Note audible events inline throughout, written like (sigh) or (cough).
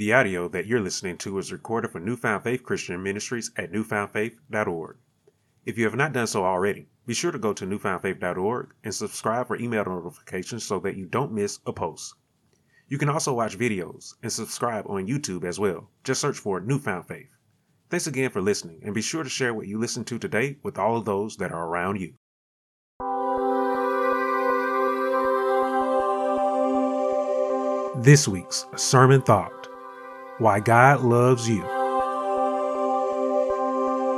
The audio that you're listening to is recorded for Newfound Faith Christian Ministries at newfoundfaith.org. If you have not done so already, be sure to go to newfoundfaith.org and subscribe for email notifications so that you don't miss a post. You can also watch videos and subscribe on YouTube as well. Just search for Newfound Faith. Thanks again for listening, and be sure to share what you listened to today with all of those that are around you. This week's Sermon Thought Why God Loves You.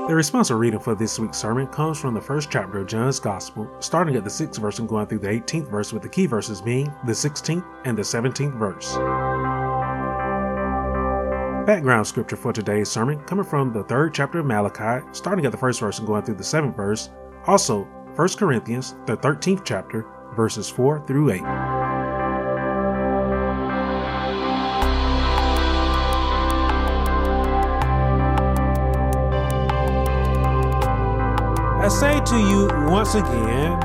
The responsive reading for this week's sermon comes from the first chapter of John's Gospel, starting at the 6th verse and going through the 18th verse, with the key verses being the 16th and the 17th verse. Background scripture for today's sermon coming from the third chapter of Malachi, starting at the first verse and going through the seventh verse. Also, 1 Corinthians, the 13th chapter, verses 4 through 8. Say to you once again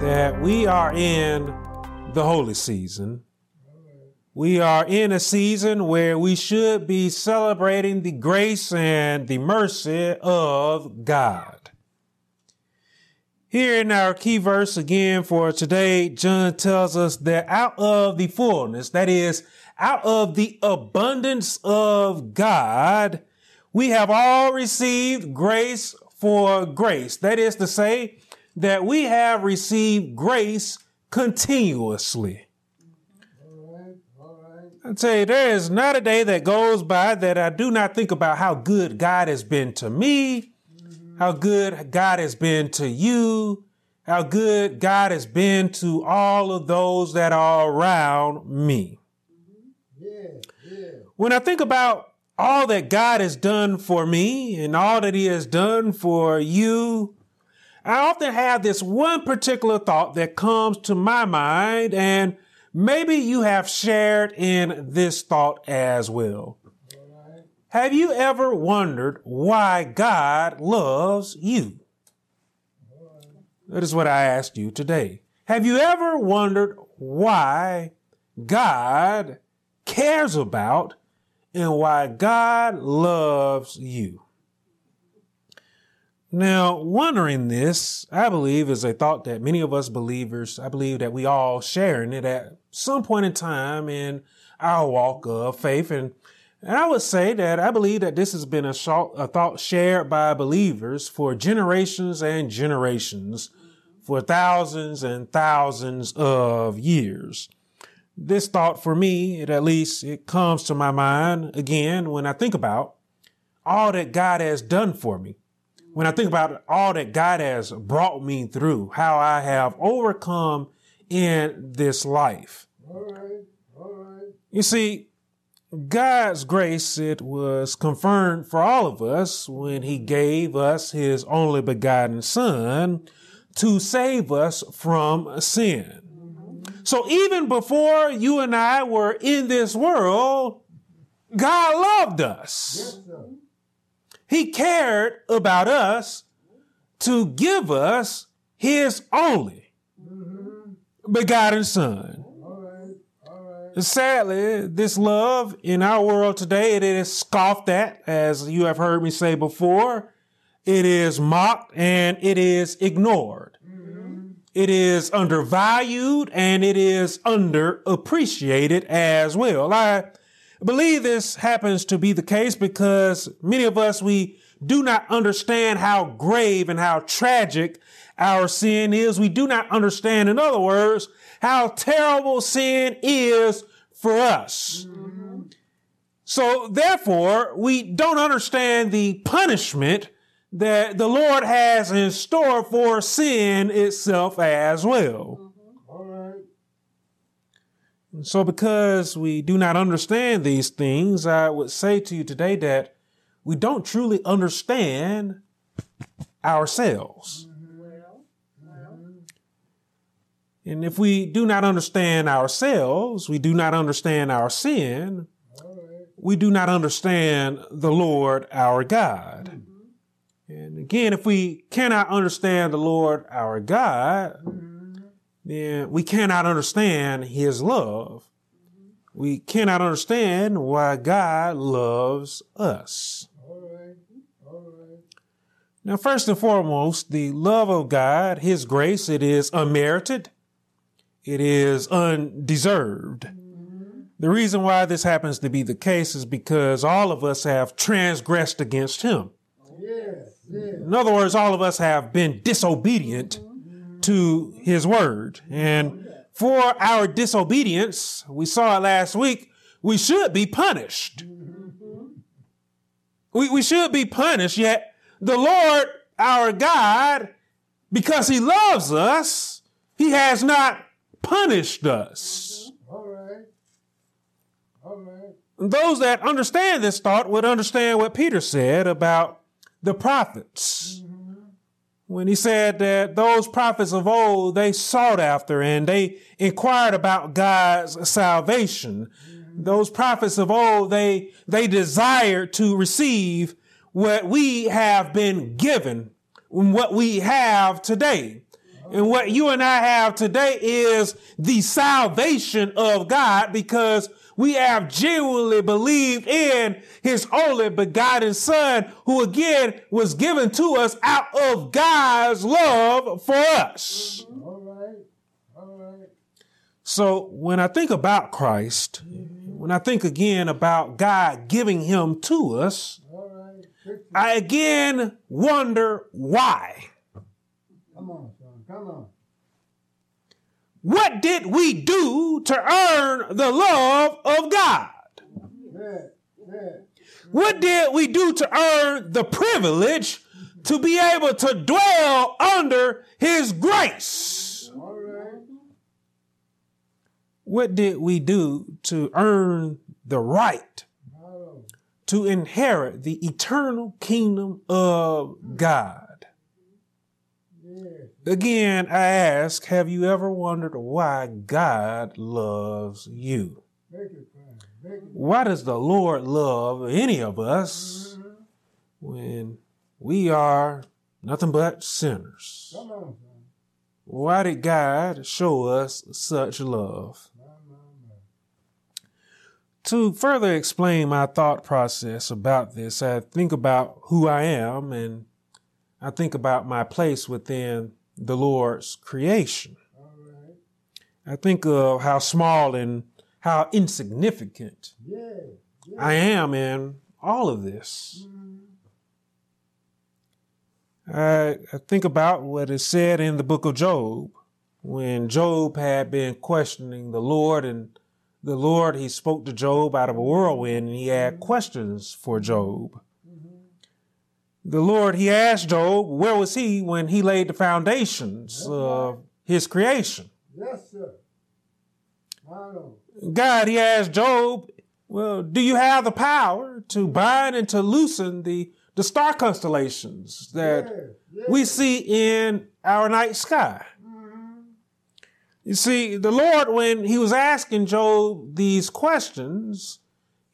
that we are in the holy season. We are in a season where we should be celebrating the grace and the mercy of God. Here in our key verse again for today, John tells us that out of the fullness, that is, out of the abundance of God, we have all received grace for grace. That is to say, that we have received grace continuously. I tell you, there is not a day that goes by that I do not think about how good God has been to me, how good God has been to you, how good God has been to all of those that are around me. When I think about all that God has done for me and all that He has done for you, I often have this one particular thought that comes to my mind, and maybe you have shared in this thought as well. Have you ever wondered why God loves you? That is what I asked you today. Have you ever wondered why God cares about and why God loves you. Now, wondering this, I believe, is a thought that many of us believers, I believe that we all share in it at some point in time in our walk of faith. And, and I would say that I believe that this has been a, sh- a thought shared by believers for generations and generations, for thousands and thousands of years this thought for me, it, at least it comes to my mind again when I think about all that God has done for me. When I think about all that God has brought me through, how I have overcome in this life. All right, all right. You see, God's grace, it was confirmed for all of us when he gave us his only begotten son to save us from sin. So even before you and I were in this world, God loved us. He cared about us to give us his only mm-hmm. begotten son. Sadly, this love in our world today, it is scoffed at, as you have heard me say before. It is mocked and it is ignored. It is undervalued and it is underappreciated as well. I believe this happens to be the case because many of us, we do not understand how grave and how tragic our sin is. We do not understand, in other words, how terrible sin is for us. Mm-hmm. So therefore, we don't understand the punishment that the Lord has in store for sin itself as well. All right. So, because we do not understand these things, I would say to you today that we don't truly understand ourselves. And if we do not understand ourselves, we do not understand our sin, we do not understand the Lord our God. Mm-hmm. And again, if we cannot understand the Lord our God, then we cannot understand his love we cannot understand why God loves us. All right. All right. Now, first and foremost, the love of God, His grace, it is unmerited. It is undeserved. The reason why this happens to be the case is because all of us have transgressed against Him. Oh, yes. Yes. In other words, all of us have been disobedient to His word. And for our disobedience, we saw it last week, we should be punished. We, we should be punished, yet the Lord, our God, because He loves us, He has not punished us. All right. All right. Those that understand this thought would understand what Peter said about the prophets. When he said that those prophets of old, they sought after and they inquired about God's salvation. Those prophets of old, they, they desired to receive what we have been given, what we have today. And what you and I have today is the salvation of God because we have genuinely believed in his only begotten son, who again was given to us out of God's love for us. All right. All right. So when I think about Christ, when I think again about God giving him to us. I again wonder why. Come on, son. Come on. What did we do to earn the love of God? What did we do to earn the privilege to be able to dwell under his grace? What did we do to earn the right to inherit the eternal kingdom of God? Again, I ask, have you ever wondered why God loves you? Why does the Lord love any of us when we are nothing but sinners? Why did God show us such love? To further explain my thought process about this, I think about who I am and I think about my place within the Lord's creation. Right. I think of how small and how insignificant Yeah. Yeah. I am in all of this. Mm-hmm. I, I think about what is said in the book of Job when Job had been questioning the Lord and the Lord, he spoke to Job out of a whirlwind and he had mm-hmm. questions for Job. The Lord, he asked Job, where was he when he laid the foundations of his creation? Yes, sir. God, he asked Job, well, do you have the power to bind and to loosen the, the star constellations that Yes. Yes. we see in our night sky? You see, the Lord, when he was asking Job these questions,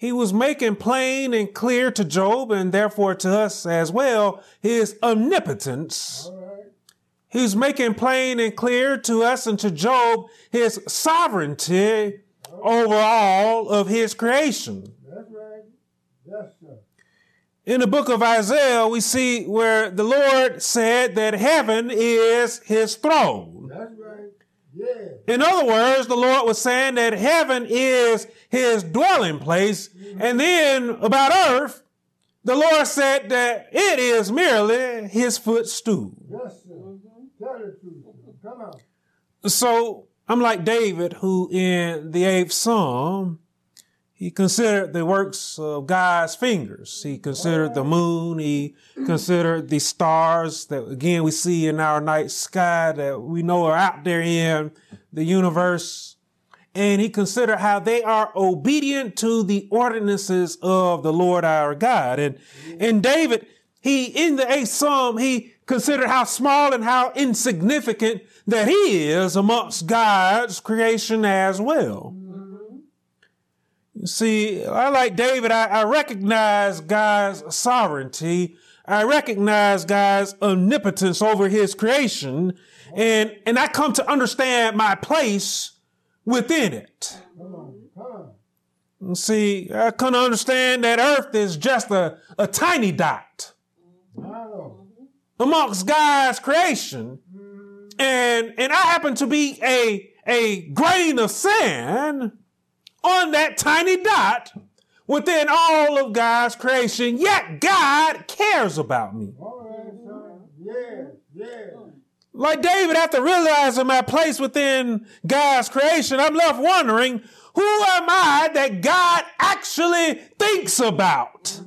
he was making plain and clear to Job and therefore to us as well his omnipotence. Right. He was making plain and clear to us and to Job his sovereignty over all of his creation. Right. In the book of Isaiah, we see where the Lord said that heaven is his throne. That's right. Yeah. In other words, the Lord was saying that heaven is his dwelling place. And then about earth, the Lord said that it is merely his footstool. Yes, sir. Mm-hmm. Tell the truth. sir. Come on. So I'm like David, who in the eighth Psalm, he considered the works of God's fingers. He considered the moon. He considered the stars that again we see in our night sky that we know are out there in the universe. And he considered how they are obedient to the ordinances of the Lord our God. And, and David, he, in the eighth Psalm, he considered how small and how insignificant that he is amongst God's creation as well. You see, I like David, I, I recognize God's sovereignty. I recognize God's omnipotence over his creation. And, and I come to understand my place within it. Come. Come. See, I couldn't understand that Earth is just a, a tiny dot amongst God's creation. And and I happen to be a a grain of sand on that tiny dot within all of God's creation, yet God cares about me. Yes, yes. Like David, after realizing my place within God's creation, I'm left wondering, who am I that God actually thinks about?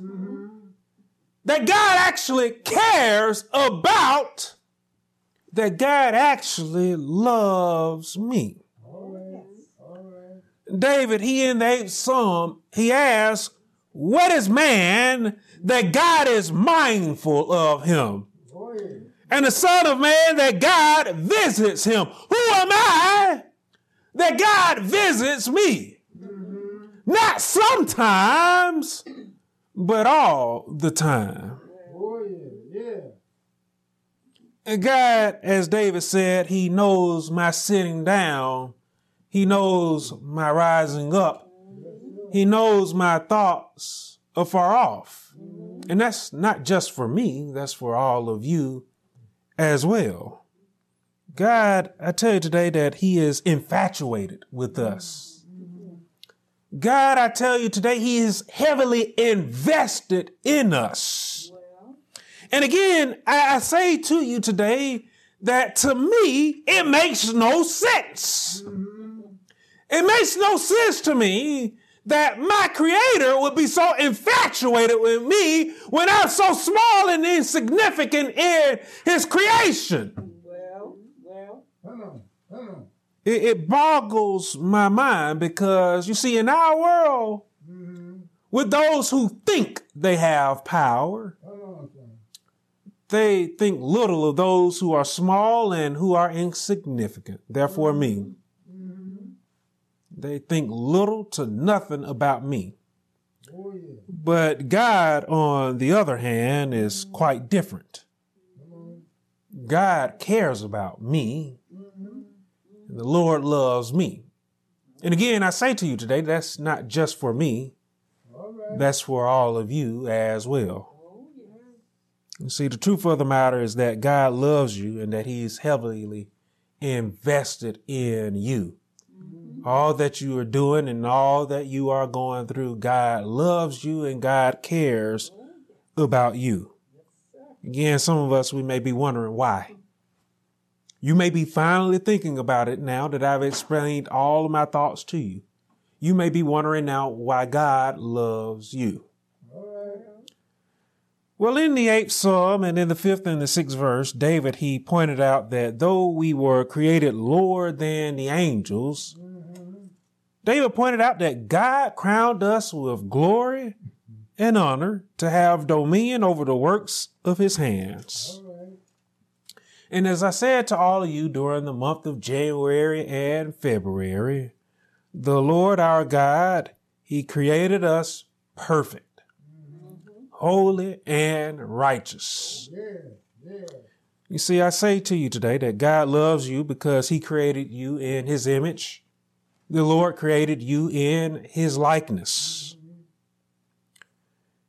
That God actually cares about? That God actually loves me? David, he in the eighth psalm, he asks, what is man that God is mindful of him? And the Son of Man that God visits him. Who am I that God visits me? Not sometimes, but all the time. Oh, yeah, yeah. And God, as David said, he knows my sitting down. He knows my rising up. He knows my thoughts afar off. And that's not just for me, that's for all of you as well. God, I tell you today that He is infatuated with us. God, I tell you today, He is heavily invested in us. And again, I, I say to you today that to me, it makes no sense. It makes no sense to me that my creator would be so infatuated with me when I'm so small and insignificant in his creation. Well, well. It, it boggles my mind because you see, in our world, with those who think they have power, they think little of those who are small and who are insignificant, therefore me. They think little to nothing about me. Oh, yeah. But God, on the other hand, is quite different. God cares about me, and the Lord loves me. And again, I say to you today, that's not just for me, right. that's for all of you as well. Oh, you see, the truth of the matter is that God loves you and that He's heavily invested in you. All that you are doing and all that you are going through, God loves you and God cares about you. Again, some of us, we may be wondering why. You may be finally thinking about it now that I've explained all of my thoughts to you. You may be wondering now why God loves you. Well, in the eighth psalm and in the fifth and the sixth verse, David, he pointed out that though we were created lower than the angels, David pointed out that God crowned us with glory and honor to have dominion over the works of his hands. And as I said to all of you during the month of January and February, the Lord our God, he created us perfect, holy, and righteous. Yeah, yeah. You see, I say to you today that God loves you because he created you in his image. The Lord created you in his likeness.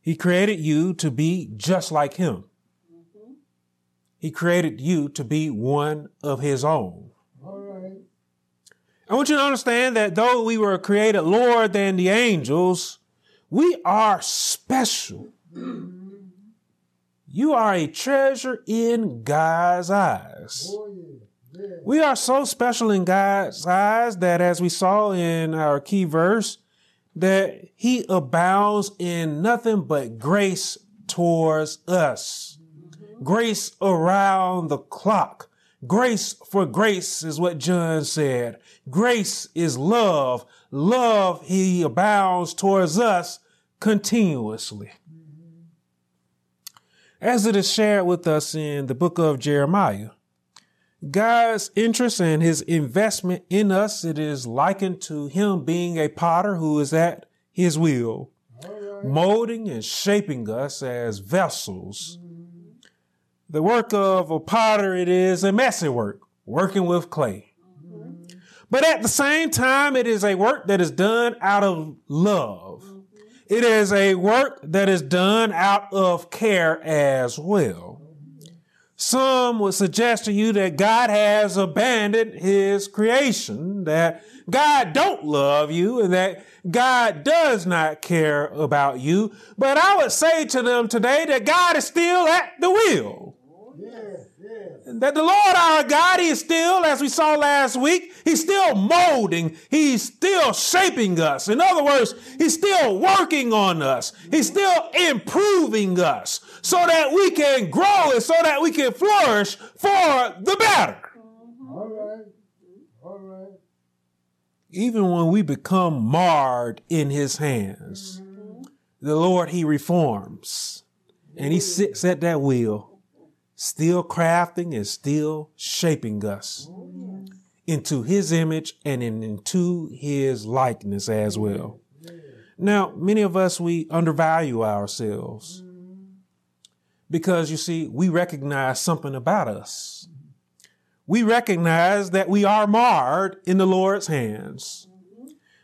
He created you to be just like him. He created you to be one of his own. I want you to understand that though we were created lower than the angels, we are special. You are a treasure in God's eyes. Oh, yeah. We are so special in God's eyes that as we saw in our key verse, that he abounds in nothing but grace towards us. Grace around the clock. Grace for grace is what John said. Grace is love. Love he abounds towards us continuously. As it is shared with us in the book of Jeremiah, God's interest and his investment in us, it is likened to him being a potter who is at his will, molding and shaping us as vessels. The work of a potter, it is a messy work, working with clay. But But at the same time, it is a work that is done out of love. It is a work that is done out of care as well. Some would suggest to you that God has abandoned his creation, that God don't love you, and that God does not care about you. But I would say to them today that God is still at the wheel. Yes, yes. That the Lord our God, He is still, as we saw last week, He's still molding, He's still shaping us. In other words, He's still working on us, He's still improving us so that we can grow and so that we can flourish for the better. All right. All right. Even when we become marred in His hands, the Lord, He reforms and He sits at that wheel still crafting and still shaping us into his image and in, into his likeness as well. Now, many of us, we undervalue ourselves because you see, we recognize something about us. We recognize that we are marred in the Lord's hands.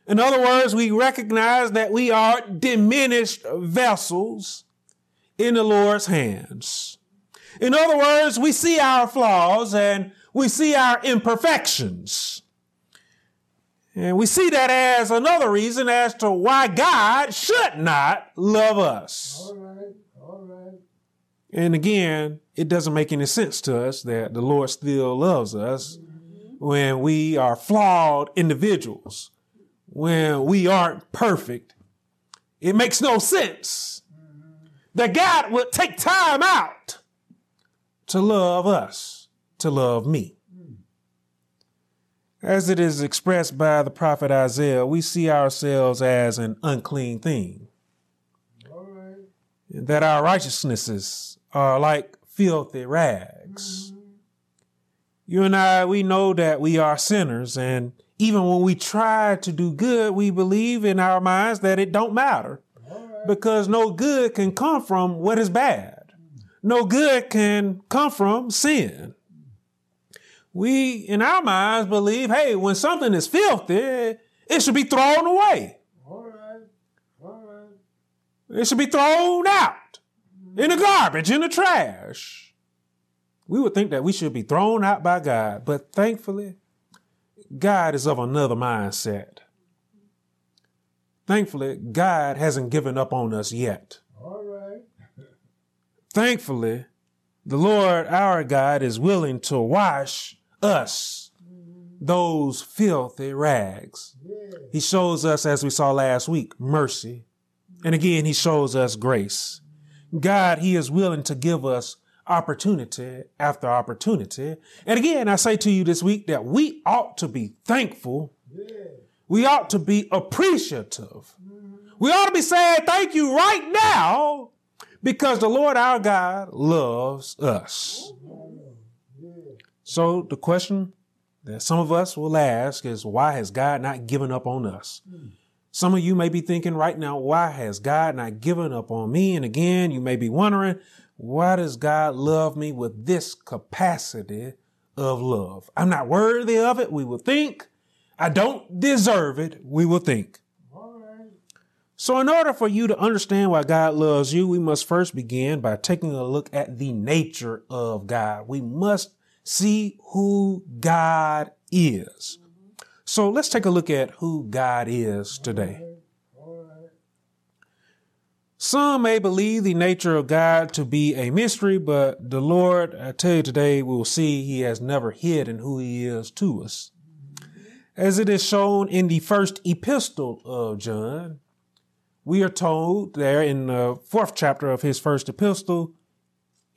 In other words, we recognize that we are diminished vessels in the Lord's hands. In other words, we see our flaws and we see our imperfections. And we see that as another reason as to why God should not love us. And again, it doesn't make any sense to us that the Lord still loves us when we are flawed individuals, when we aren't perfect. It makes no sense that God would take time out to love us, to love me. As it is expressed by the prophet Isaiah, we see ourselves as an unclean thing, All right. that our righteousnesses are like filthy rags. You and I, we know that we are sinners, and even when we try to do good, we believe in our minds that it don't matter because no good can come from what is bad. No good can come from sin. We, in our minds, believe, hey, when something is filthy, it should be thrown away. All right. All right. It should be thrown out in the garbage, in the trash. We would think that we should be thrown out by God, but thankfully, God is of another mindset. Thankfully, God hasn't given up on us yet. All right. (laughs) Thankfully, the Lord our God is willing to wash us, those filthy rags. Yeah. He shows us, as we saw last week, mercy. And again, he shows us grace. God, he is willing to give us opportunity after opportunity. And again, I say to you this week that we ought to be thankful. Yeah. We ought to be appreciative. We ought to be saying thank you right now because the Lord our God loves us. So the question that some of us will ask is why has God not given up on us? Some of you may be thinking right now, why has God not given up on me? And again, you may be wondering, why does God love me with this capacity of love? I'm not worthy of it, we will think. I don't deserve it, we will think. So, in order for you to understand why God loves you, we must first begin by taking a look at the nature of God. We must see who God is. So, let's take a look at who God is today. Some may believe the nature of God to be a mystery, but the Lord, I tell you today, we will see He has never hidden who He is to us. As it is shown in the first epistle of John, we are told there in the fourth chapter of his first epistle,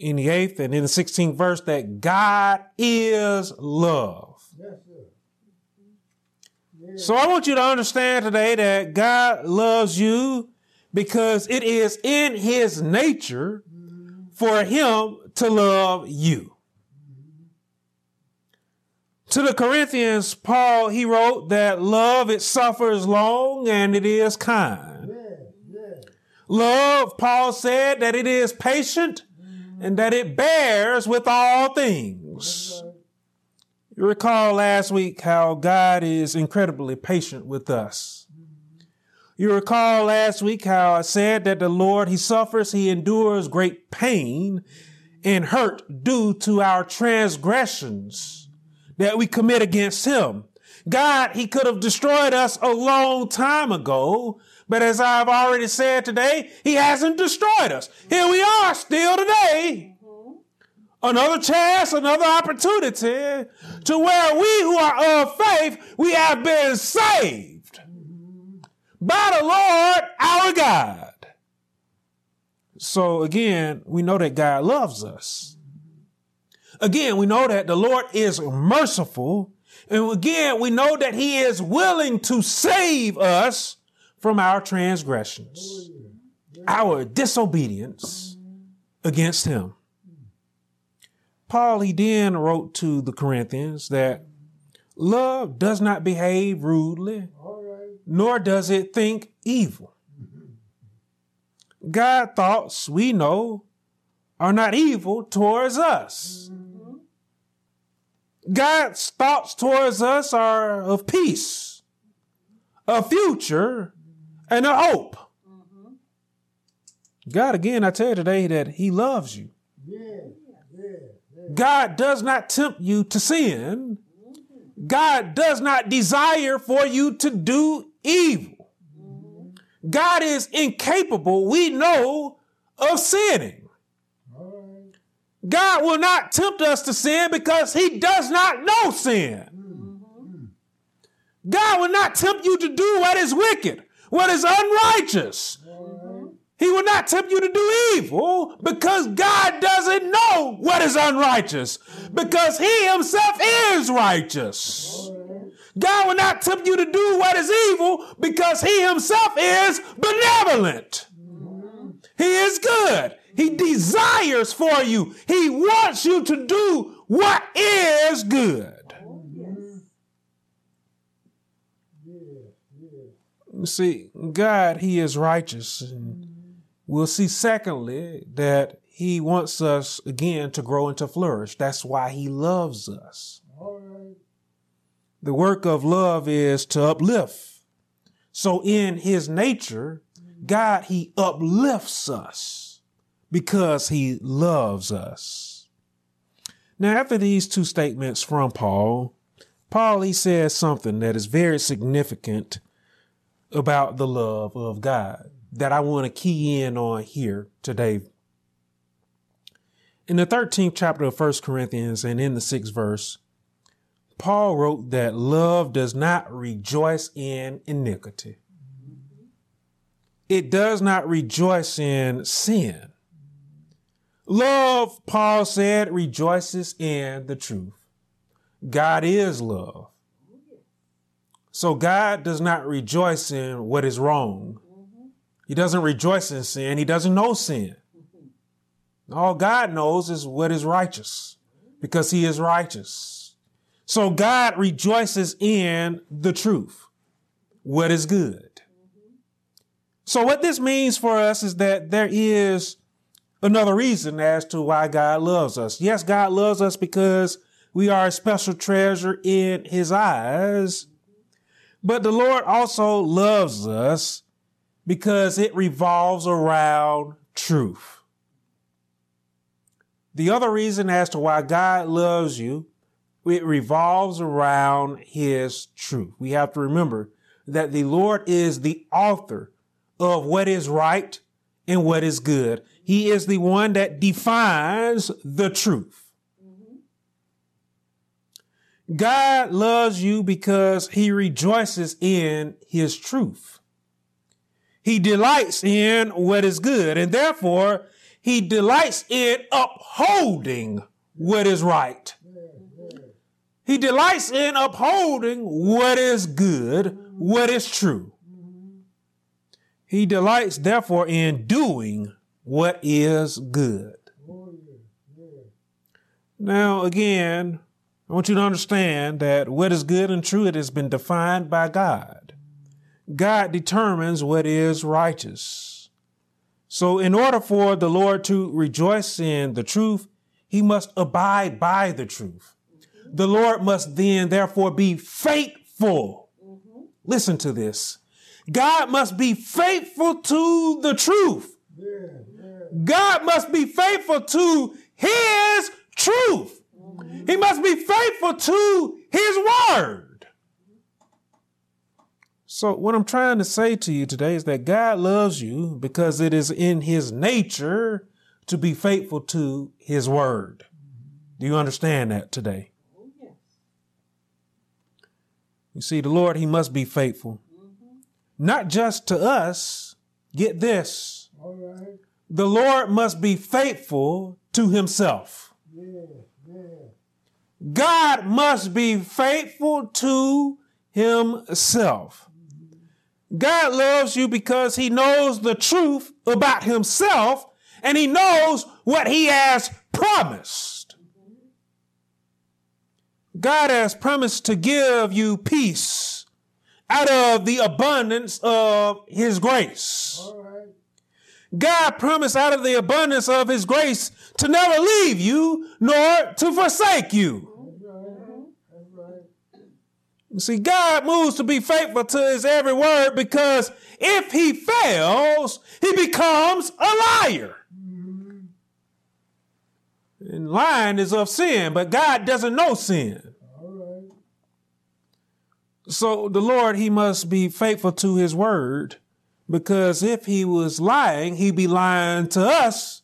in the eighth and in the 16th verse, that God is love. So I want you to understand today that God loves you because it is in his nature for him to love you. To the Corinthians, Paul, he wrote that love, it suffers long and it is kind. Love, Paul said that it is patient and that it bears with all things. You recall last week how God is incredibly patient with us. You recall last week how I said that the Lord, He suffers, He endures great pain and hurt due to our transgressions that we commit against Him. God, He could have destroyed us a long time ago, but as I've already said today, He hasn't destroyed us. Here we are still today another chance, another opportunity to where we who are of faith, we have been saved by the Lord our God. So again, we know that God loves us. Again, we know that the Lord is merciful. And again, we know that he is willing to save us from our transgressions, our disobedience against him. Paul, he then wrote to the Corinthians that love does not behave rudely, right. nor does it think evil. God thoughts we know are not evil towards us. God's thoughts towards us are of peace, a future, and a hope. God, again, I tell you today that He loves you. Yeah. God does not tempt you to sin. God does not desire for you to do evil. God is incapable, we know, of sinning. God will not tempt us to sin because he does not know sin. God will not tempt you to do what is wicked, what is unrighteous. He will not tempt you to do evil because God doesn't know what is unrighteous because he himself is righteous. God will not tempt you to do what is evil because he himself is benevolent. He is good. He desires for you. He wants you to do what is good. See, God, He is righteous. And we'll see, secondly, that He wants us again to grow and to flourish. That's why He loves us. The work of love is to uplift. So in His nature, God, He uplifts us because He loves us. Now, after these two statements from Paul, Paul, he says something that is very significant about the love of God that I want to key in on here today. In the 13th chapter of 1 Corinthians and in the sixth verse, Paul wrote that love does not rejoice in iniquity. It does not rejoice in sin. Love, Paul said, rejoices in the truth. God is love. So God does not rejoice in what is wrong. He doesn't rejoice in sin. He doesn't know sin. All God knows is what is righteous because he is righteous. So God rejoices in the truth, what is good. So what this means for us is that there is another reason as to why God loves us. Yes, God loves us because we are a special treasure in his eyes. But the Lord also loves us because it revolves around truth. The other reason as to why God loves you, it revolves around his truth. We have to remember that the Lord is the author of what is right and what is good. He is the one that defines the truth. God loves you because he rejoices in his truth. He delights in what is good, and therefore he delights in upholding what is right. He delights in upholding what is good, what is true. He delights, therefore, in doing what is good. Now, again, I want you to understand that what is good and true, it has been defined by God. God determines what is righteous. So, in order for the Lord to rejoice in the truth, he must abide by the truth. The Lord must then therefore be faithful. Mm-hmm. Listen to this. God must be faithful to the truth. Yeah, yeah. God must be faithful to his truth. Mm-hmm. He must be faithful to his word. So, what I'm trying to say to you today is that God loves you because it is in his nature to be faithful to his word. Do you understand that today? Oh, yes. You see, the Lord, he must be faithful. Not just to us. Get this. All right. The Lord must be faithful to himself. Yeah, yeah. God must be faithful to himself. God loves you because he knows the truth about himself and he knows what he has promised. God has promised to give you peace out of the abundance of his grace. God promised out of the abundance of his grace to never leave you nor to forsake you. That's right. That's right. You see, God moves to be faithful to his every word because if he fails, he becomes a liar. And lying is of sin, but God doesn't know sin. So the Lord, he must be faithful to his word because if he was lying, he'd be lying to us.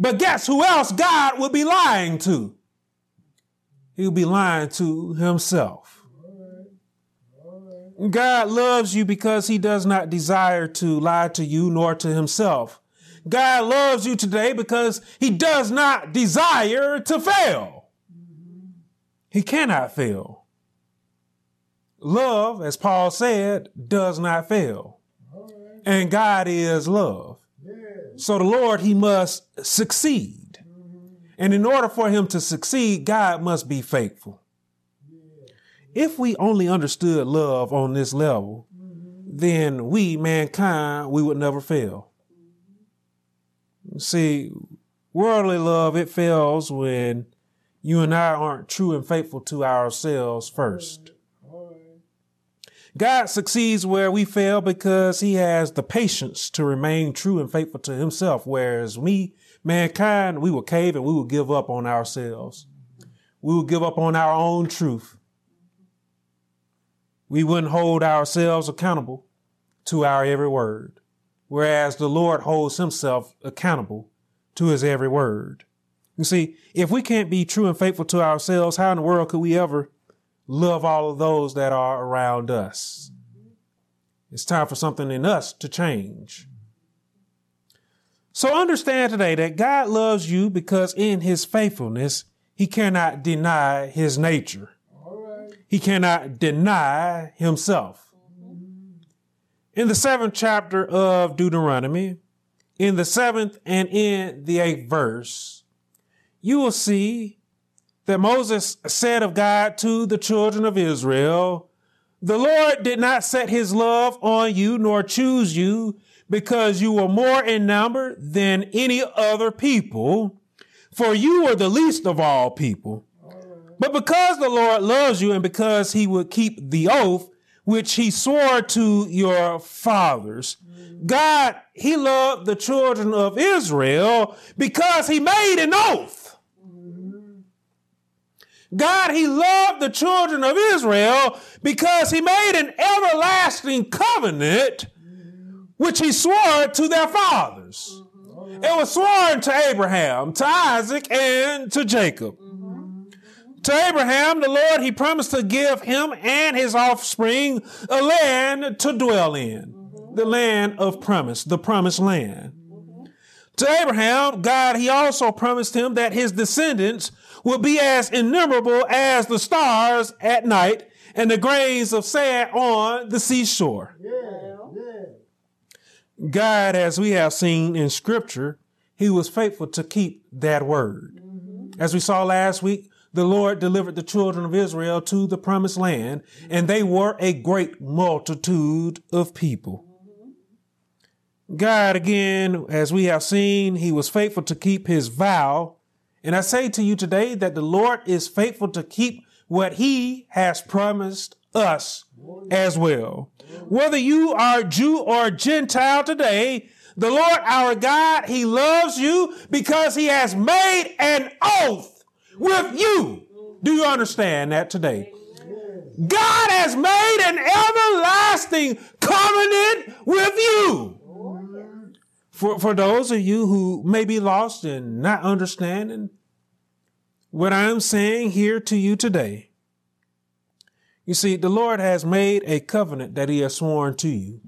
But guess who else God would be lying to? He would be lying to himself. God loves you because he does not desire to lie to you nor to himself. God loves you today because he does not desire to fail. He cannot fail. Love, as Paul said, does not fail. And God is love. So the Lord, he must succeed. And in order for him to succeed, God must be faithful. If we only understood love on this level, mm-hmm. then we, mankind, we would never fail. Mm-hmm. See, worldly love, it fails when you and I aren't true and faithful to ourselves first. All right. God succeeds where we fail because he has the patience to remain true and faithful to himself. Whereas we, mankind, we will cave and we will give up on ourselves. Mm-hmm. We will give up on our own truth. We wouldn't hold ourselves accountable to our every word. Whereas the Lord holds himself accountable to his every word. You see, if we can't be true and faithful to ourselves, how in the world could we ever love all of those that are around us? It's time for something in us to change. So understand today that God loves you because in his faithfulness, he cannot deny his nature. He cannot deny himself. Mm-hmm. In the seventh chapter of Deuteronomy, in the seventh and in the eighth verse, you will see that Moses said of God to the children of Israel, the Lord did not set his love on you nor choose you because you were more in number than any other people, for you were the least of all people. But because the Lord loves you and because he would keep the oath which he swore to your fathers, God, he loved the children of Israel because he made an oath. God, he loved the children of Israel because he made an everlasting covenant which he swore to their fathers. It was sworn to Abraham, to Isaac, and to Jacob. To Abraham, the Lord, he promised to give him and his offspring a land to dwell in, the land of promise, the promised land. To Abraham, God, he also promised him that his descendants would be as innumerable as the stars at night and the grains of sand on the seashore. God, as we have seen in scripture, he was faithful to keep that word. As we saw last week, the Lord delivered the children of Israel to the promised land, and they were a great multitude of people. God, again, as we have seen, he was faithful to keep his vow. And I say to you today that the Lord is faithful to keep what he has promised us as well. Whether you are Jew or Gentile today, the Lord our God, he loves you because he has made an oath with you. Do you understand that today? God has made an everlasting covenant with you. For, for those of you who may be lost and not understanding what I'm saying here to you today, you see, the Lord has made a covenant that he has sworn to you.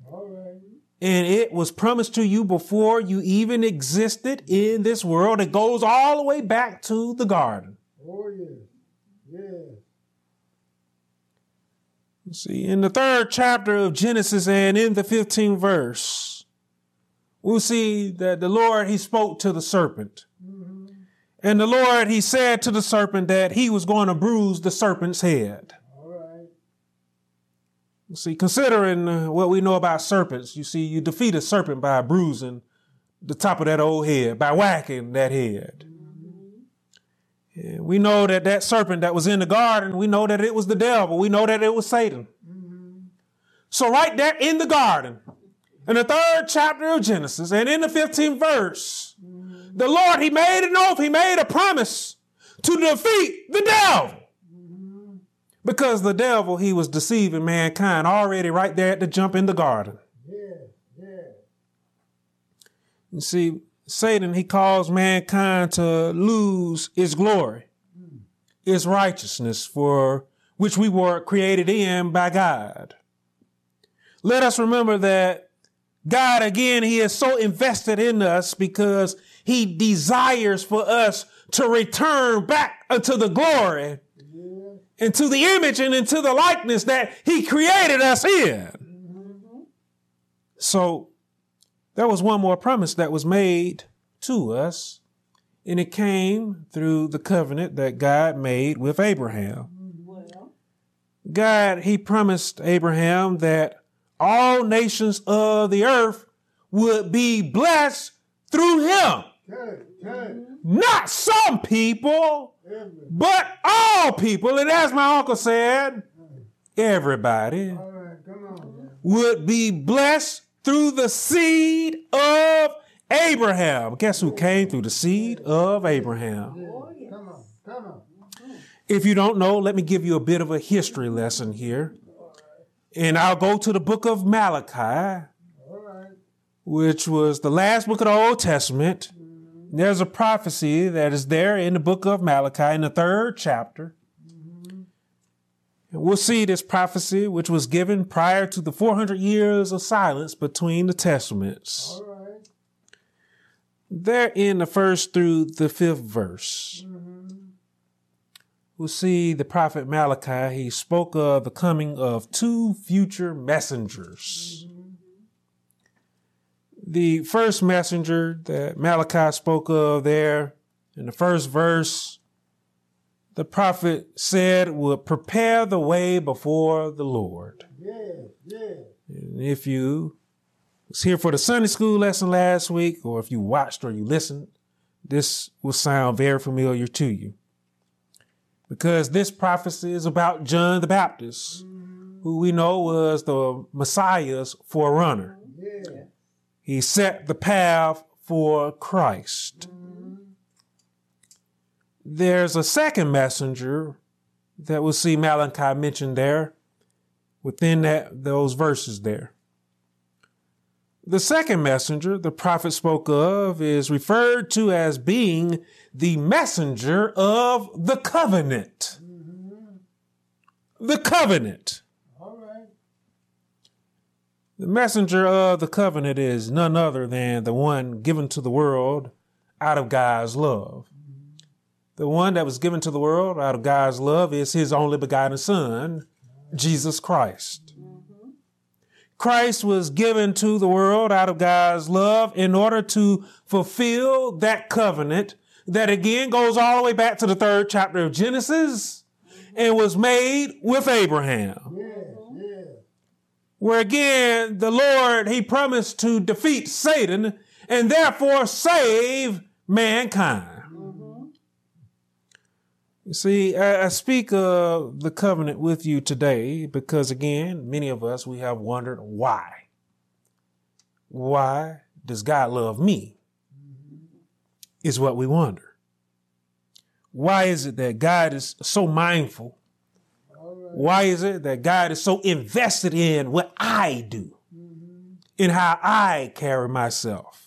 And it was promised to you before you even existed in this world. It goes all the way back to the garden. Oh. Yes. You see, in the third chapter of Genesis and in the 15th verse, we'll see that the Lord, he spoke to the serpent. Mm-hmm. And the Lord, he said to the serpent that he was going to bruise the serpent's head. See, considering uh, what we know about serpents, you see, you defeat a serpent by bruising the top of that old head, by whacking that head. We know that that serpent that was in the garden, we know that it was the devil. We know that it was Satan. So right there in the garden, in the third chapter of Genesis and in the 15th verse, the Lord, he made an oath, he made a promise to defeat the devil. Because the devil, he was deceiving mankind already right there at the jump in the garden. Yes. Yes. You see, Satan, he caused mankind to lose its glory, hmm. its righteousness for which we were created in by God. Let us remember that God, again, he is so invested in us because he desires for us to return back unto the glory. Into the image and into the likeness that he created us in. So there was one more promise that was made to us, and it came through the covenant that God made with Abraham. God, he promised Abraham that all nations of the earth would be blessed through him. Not some people, but all people. And as my uncle said, everybody would be blessed through the seed of Abraham. Guess who came through the seed of Abraham? If you don't know, let me give you a bit of a history lesson here. And I'll go to the book of Malachi, which was the last book of the Old Testament. There's a prophecy that is there in the book of Malachi in the third chapter. And we'll see this prophecy, which was given prior to the 400 years of silence between the testaments. All right. There in the first through the fifth verse. Mm-hmm. We'll see the prophet Malachi, he spoke of the coming of two future messengers. Mm-hmm. The first messenger that Malachi spoke of there in the first verse, the prophet said would prepare the way before the Lord. Yes. Yes. And if you was here for the Sunday school lesson last week, or if you watched or you listened, this will sound very familiar to you. Because this prophecy is about John the Baptist, who we know was the Messiah's forerunner. He set the path for Christ. There's a second messenger that we'll see Malachi mentioned there within that those verses there. The second messenger the prophet spoke of is referred to as being the messenger of the covenant. The covenant. The messenger of the covenant is none other than the one given to the world out of God's love. The one that was given to the world out of God's love is his only begotten son, Jesus Christ. Christ was given to the world out of God's love in order to fulfill that covenant that again goes all the way back to the third chapter of Genesis and was made with Abraham. Where again the Lord he promised to defeat Satan and therefore save mankind. You see, I, I speak of the covenant with you today because, again, many of us, we have wondered why. Why does God love me? Is what we wonder. Why is it that God is so mindful? Why is it that God is so invested in what I do, mm-hmm. in how I carry myself?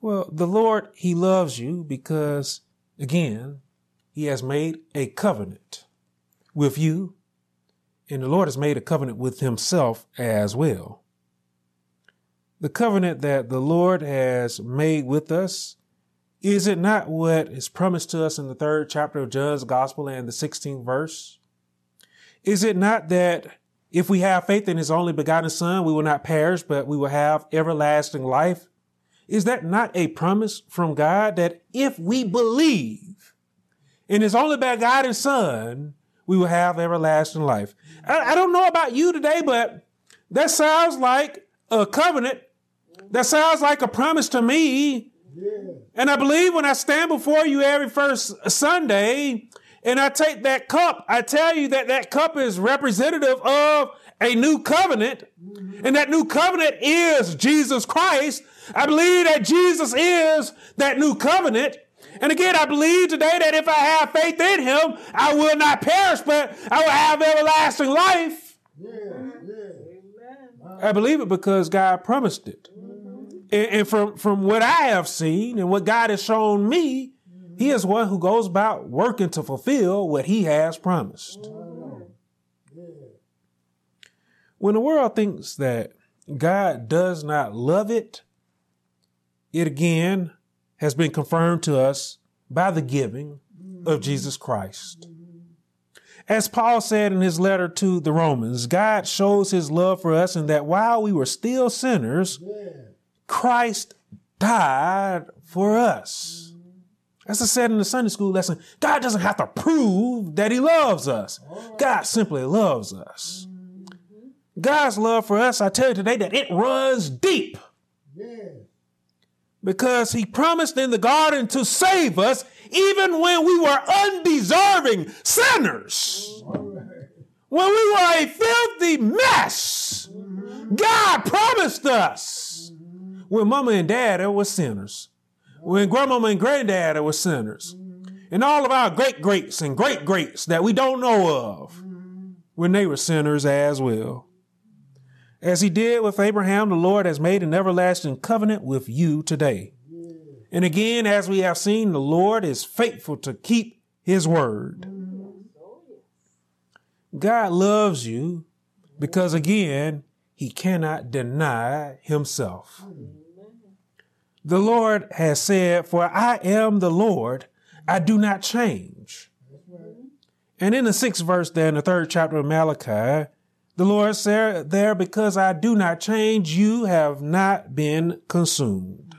Well, the Lord, He loves you because, again, He has made a covenant with you, and the Lord has made a covenant with Himself as well. The covenant that the Lord has made with us is it not what is promised to us in the third chapter of John's Gospel and the 16th verse? Is it not that if we have faith in his only begotten son, we will not perish, but we will have everlasting life? Is that not a promise from God that if we believe in his only begotten son, we will have everlasting life? I, I don't know about you today, but that sounds like a covenant. That sounds like a promise to me. Yeah. And I believe when I stand before you every first Sunday and I take that cup, I tell you that that cup is representative of a new covenant. And that new covenant is Jesus Christ. I believe that Jesus is that new covenant. And again, I believe today that if I have faith in him, I will not perish, but I will have everlasting life. Yeah. Yeah. I believe it because God promised it. And, and from, from what I have seen and what God has shown me, he is one who goes about working to fulfill what he has promised. When the world thinks that God does not love it, it again has been confirmed to us by the giving of Jesus Christ. As Paul said in his letter to the Romans, God shows his love for us in that while we were still sinners, Christ died for us. As I said in the Sunday school lesson, God doesn't have to prove that he loves us. God simply loves us. God's love for us, I tell you today that it runs deep because he promised in the garden to save us even when we were undeserving sinners. When we were a filthy mess, God promised us. When mama and dad were sinners, when grandmama and granddad were sinners, mm-hmm. and all of our great greats and great greats that we don't know of, mm-hmm. when they were sinners as well. As he did with Abraham, the Lord has made an everlasting covenant with you today. And again, as we have seen, the Lord is faithful to keep his word. Mm-hmm. Oh, God loves you because, again, he cannot deny himself. The Lord has said, For I am the Lord, I do not change. And in the sixth verse there in the third chapter of Malachi, the Lord said there, Because I do not change, you have not been consumed.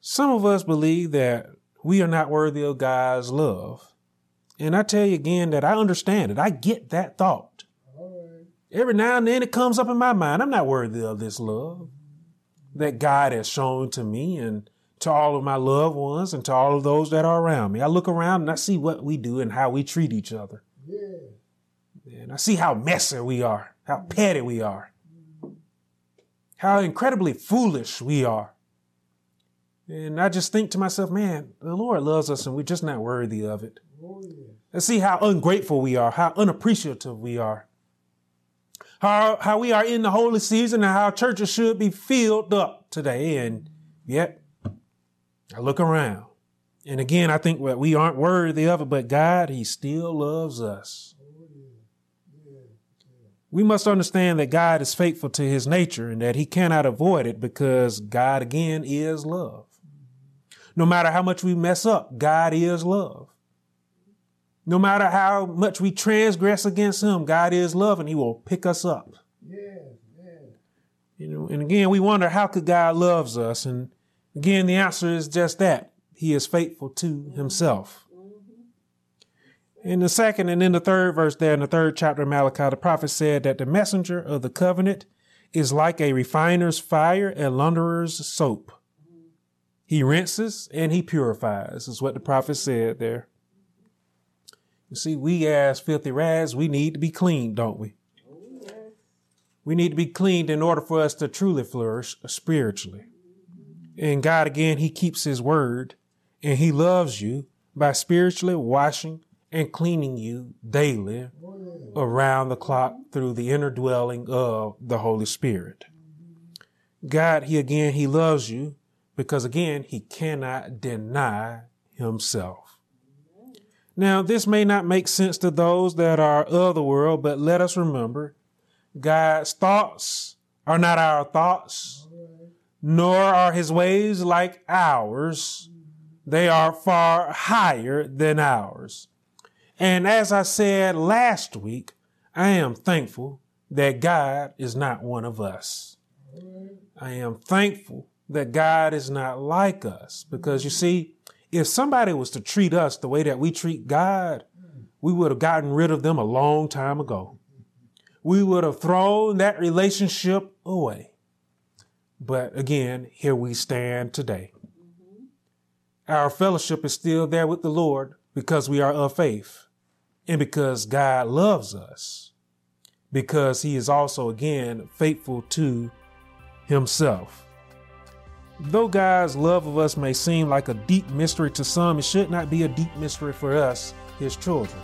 Some of us believe that we are not worthy of God's love. And I tell you again that I understand it. I get that thought. Every now and then it comes up in my mind. I'm not worthy of this love that God has shown to me and to all of my loved ones and to all of those that are around me. I look around and I see what we do and how we treat each other. Yeah. And I see how messy we are, how petty we are, how incredibly foolish we are. And I just think to myself, man, the Lord loves us and we're just not worthy of it. Oh yeah. I see how ungrateful we are, how unappreciative we are, how, how we are in the holy season and how churches should be filled up today. And yet, I look around. And again, I think that we aren't worthy of it, but God, He still loves us. We must understand that God is faithful to His nature and that He cannot avoid it because God, again, is love. No matter how much we mess up, God is love. No matter how much we transgress against Him, God is love and He will pick us up. Yeah. Yeah. You know, and again, we wonder how could God loves us? And again, the answer is just that. He is faithful to himself. In the second and in the third verse there in the third chapter of Malachi, the prophet said that the messenger of the covenant is like a refiner's fire and launderer's soap. He rinses and he purifies, is what the prophet said there. You see, we as filthy rags, we need to be cleaned, don't we? We need to be cleaned in order for us to truly flourish spiritually. And God, again, He keeps His word and He loves you by spiritually washing and cleaning you daily around the clock through the inner dwelling of the Holy Spirit. God, He again, He loves you because again, He cannot deny Himself. Now, this may not make sense to those that are of the world, but let us remember God's thoughts are not our thoughts, nor are his ways like ours. They are far higher than ours. And as I said last week, I am thankful that God is not one of us. I am thankful that God is not like us because you see, if somebody was to treat us the way that we treat God, we would have gotten rid of them a long time ago we would have thrown that relationship away. But again, here we stand today. Our fellowship is still there with the Lord because we are of faith and because God loves us, because he is also again faithful to himself. Though God's love of us may seem like a deep mystery to some, it should not be a deep mystery for us, his children.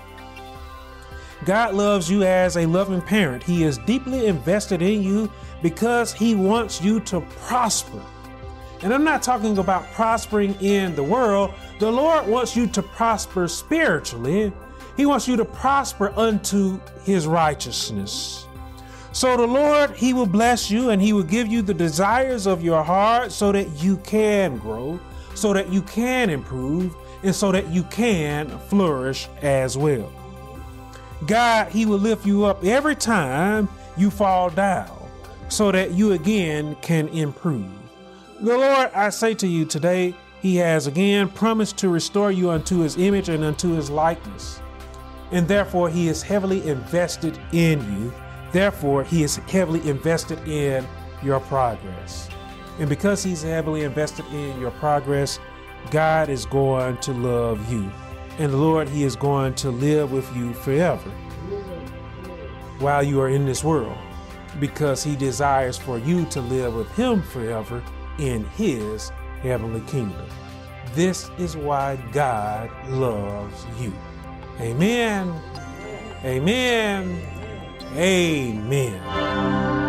God loves you as a loving parent. He is deeply invested in you because He wants you to prosper. And I'm not talking about prospering in the world. The Lord wants you to prosper spiritually. He wants you to prosper unto His righteousness. So the Lord, He will bless you and He will give you the desires of your heart so that you can grow, so that you can improve, and so that you can flourish as well. God, He will lift you up every time you fall down so that you again can improve. The Lord, I say to you today, He has again promised to restore you unto His image and unto His likeness. And therefore, He is heavily invested in you. Therefore, He is heavily invested in your progress. And because He's heavily invested in your progress, God is going to love you. And the Lord, He is going to live with you forever while you are in this world because He desires for you to live with Him forever in His heavenly kingdom. This is why God loves you. Amen. Amen. Amen.